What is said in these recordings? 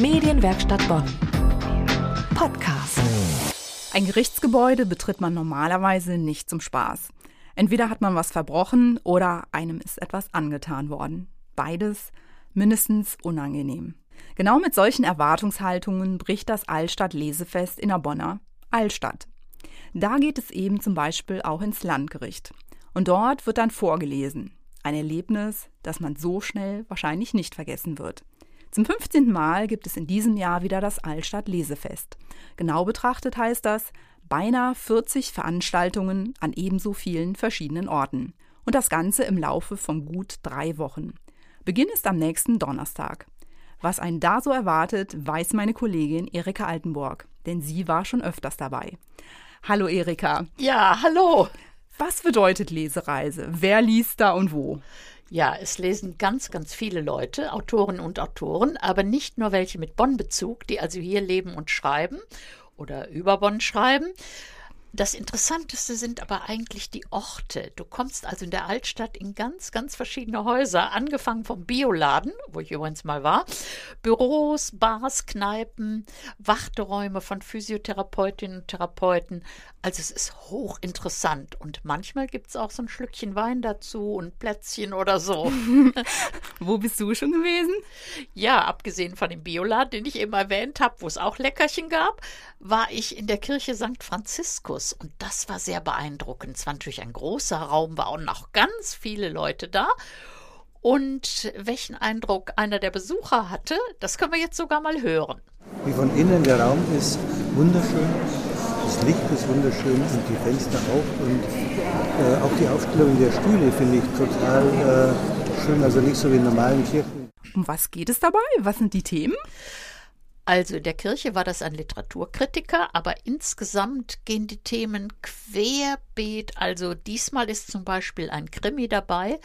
Medienwerkstatt Bonn. Podcast. Ein Gerichtsgebäude betritt man normalerweise nicht zum Spaß. Entweder hat man was verbrochen oder einem ist etwas angetan worden. Beides mindestens unangenehm. Genau mit solchen Erwartungshaltungen bricht das Altstadt-Lesefest in der Bonner Altstadt. Da geht es eben zum Beispiel auch ins Landgericht. Und dort wird dann vorgelesen. Ein Erlebnis, das man so schnell wahrscheinlich nicht vergessen wird. Zum 15. Mal gibt es in diesem Jahr wieder das Altstadt Lesefest. Genau betrachtet heißt das beinahe 40 Veranstaltungen an ebenso vielen verschiedenen Orten. Und das Ganze im Laufe von gut drei Wochen. Beginn ist am nächsten Donnerstag. Was einen da so erwartet, weiß meine Kollegin Erika Altenburg, denn sie war schon öfters dabei. Hallo Erika. Ja, hallo. Was bedeutet Lesereise? Wer liest da und wo? Ja, es lesen ganz, ganz viele Leute, Autoren und Autoren, aber nicht nur welche mit Bonn-Bezug, die also hier leben und schreiben oder über Bonn schreiben, das Interessanteste sind aber eigentlich die Orte. Du kommst also in der Altstadt in ganz, ganz verschiedene Häuser, angefangen vom Bioladen, wo ich übrigens mal war, Büros, Bars, Kneipen, Warteräume von Physiotherapeutinnen und Therapeuten. Also es ist hochinteressant und manchmal gibt es auch so ein Schlückchen Wein dazu und Plätzchen oder so. wo bist du schon gewesen? Ja, abgesehen von dem Bioladen, den ich eben erwähnt habe, wo es auch Leckerchen gab, war ich in der Kirche St. Franziskus und das war sehr beeindruckend. Es war natürlich ein großer Raum, war auch noch ganz viele Leute da. Und welchen Eindruck einer der Besucher hatte, das können wir jetzt sogar mal hören. Wie von innen der Raum ist wunderschön, das Licht ist wunderschön und die Fenster auch und äh, auch die Aufstellung der Stühle finde ich total äh, schön, also nicht so wie in normalen Kirchen. Um was geht es dabei? Was sind die Themen? Also in der Kirche war das ein Literaturkritiker, aber insgesamt gehen die Themen querbeet. Also diesmal ist zum Beispiel ein Krimi dabei,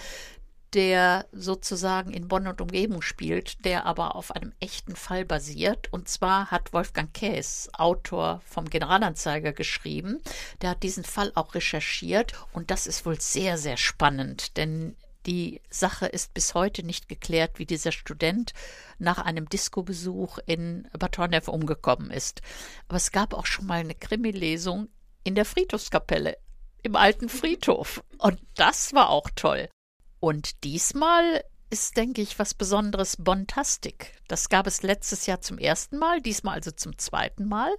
der sozusagen in Bonn und Umgebung spielt, der aber auf einem echten Fall basiert. Und zwar hat Wolfgang Käs, Autor vom Generalanzeiger, geschrieben. Der hat diesen Fall auch recherchiert und das ist wohl sehr, sehr spannend, denn die Sache ist bis heute nicht geklärt, wie dieser Student nach einem Disco-Besuch in Bad Honnef umgekommen ist. Aber es gab auch schon mal eine Krimi-Lesung in der Friedhofskapelle im alten Friedhof. Und das war auch toll. Und diesmal ist, denke ich, was Besonderes Bontastik. Das gab es letztes Jahr zum ersten Mal, diesmal also zum zweiten Mal.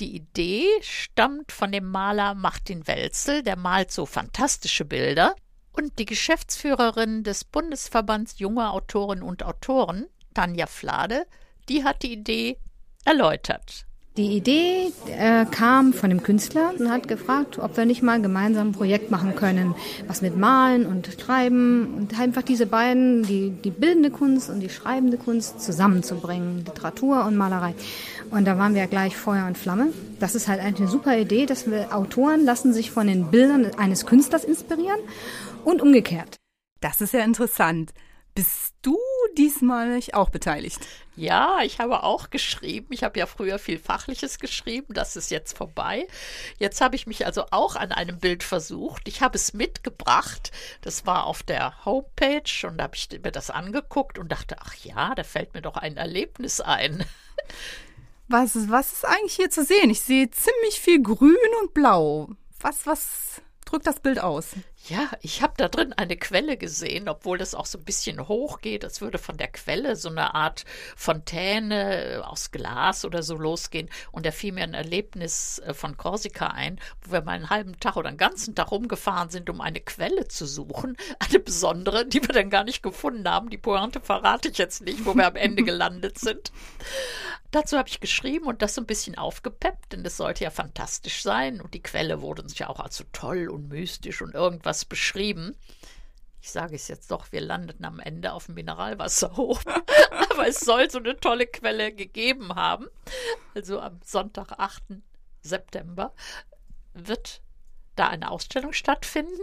Die Idee stammt von dem Maler Martin Welzel, der malt so fantastische Bilder. Und die Geschäftsführerin des Bundesverbands junger Autorinnen und Autoren, Tanja Flade, die hat die Idee erläutert. Die Idee äh, kam von dem Künstler und hat gefragt, ob wir nicht mal gemeinsam ein Projekt machen können, was mit Malen und Schreiben und einfach diese beiden, die, die bildende Kunst und die schreibende Kunst zusammenzubringen, Literatur und Malerei. Und da waren wir gleich Feuer und Flamme. Das ist halt eine super Idee, dass wir Autoren lassen sich von den Bildern eines Künstlers inspirieren und umgekehrt. Das ist ja interessant. Bist du diesmal auch beteiligt? Ja, ich habe auch geschrieben. Ich habe ja früher viel Fachliches geschrieben. Das ist jetzt vorbei. Jetzt habe ich mich also auch an einem Bild versucht. Ich habe es mitgebracht. Das war auf der Homepage und da habe ich mir das angeguckt und dachte, ach ja, da fällt mir doch ein Erlebnis ein. Was, was ist eigentlich hier zu sehen? Ich sehe ziemlich viel Grün und Blau. Was, was drückt das Bild aus? Ja, ich habe da drin eine Quelle gesehen, obwohl das auch so ein bisschen hoch geht. Es würde von der Quelle so eine Art Fontäne aus Glas oder so losgehen. Und da fiel mir ein Erlebnis äh, von Korsika ein, wo wir mal einen halben Tag oder einen ganzen Tag rumgefahren sind, um eine Quelle zu suchen. Eine besondere, die wir dann gar nicht gefunden haben. Die Pointe verrate ich jetzt nicht, wo wir am Ende gelandet sind. Dazu habe ich geschrieben und das so ein bisschen aufgepeppt, denn es sollte ja fantastisch sein. Und die Quelle wurde uns ja auch als so toll und mystisch und irgendwas was beschrieben. Ich sage es jetzt doch, wir landeten am Ende auf dem Mineralwasserhof. Aber es soll so eine tolle Quelle gegeben haben. Also am Sonntag, 8. September, wird da eine Ausstellung stattfinden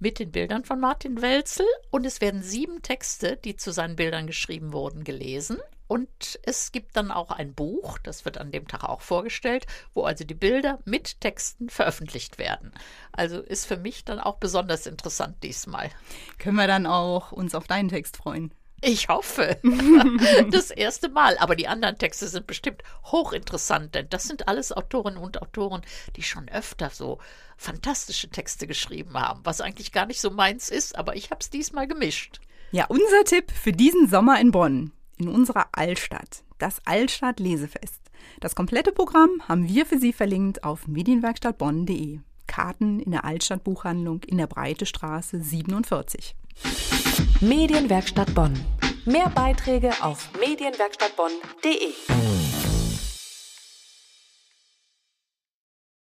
mit den Bildern von Martin Welzel. Und es werden sieben Texte, die zu seinen Bildern geschrieben wurden, gelesen. Und es gibt dann auch ein Buch, das wird an dem Tag auch vorgestellt, wo also die Bilder mit Texten veröffentlicht werden. Also ist für mich dann auch besonders interessant diesmal. Können wir dann auch uns auf deinen Text freuen? Ich hoffe. Das erste Mal. Aber die anderen Texte sind bestimmt hochinteressant, denn das sind alles Autorinnen und Autoren, die schon öfter so fantastische Texte geschrieben haben, was eigentlich gar nicht so meins ist, aber ich habe es diesmal gemischt. Ja, unser Tipp für diesen Sommer in Bonn, in unserer Altstadt, das Altstadt Lesefest. Das komplette Programm haben wir für Sie verlinkt auf medienwerkstattbonn.de. Karten in der Altstadtbuchhandlung in der Breite Straße 47. Medienwerkstatt Bonn. Mehr Beiträge auf medienwerkstattbonn.de.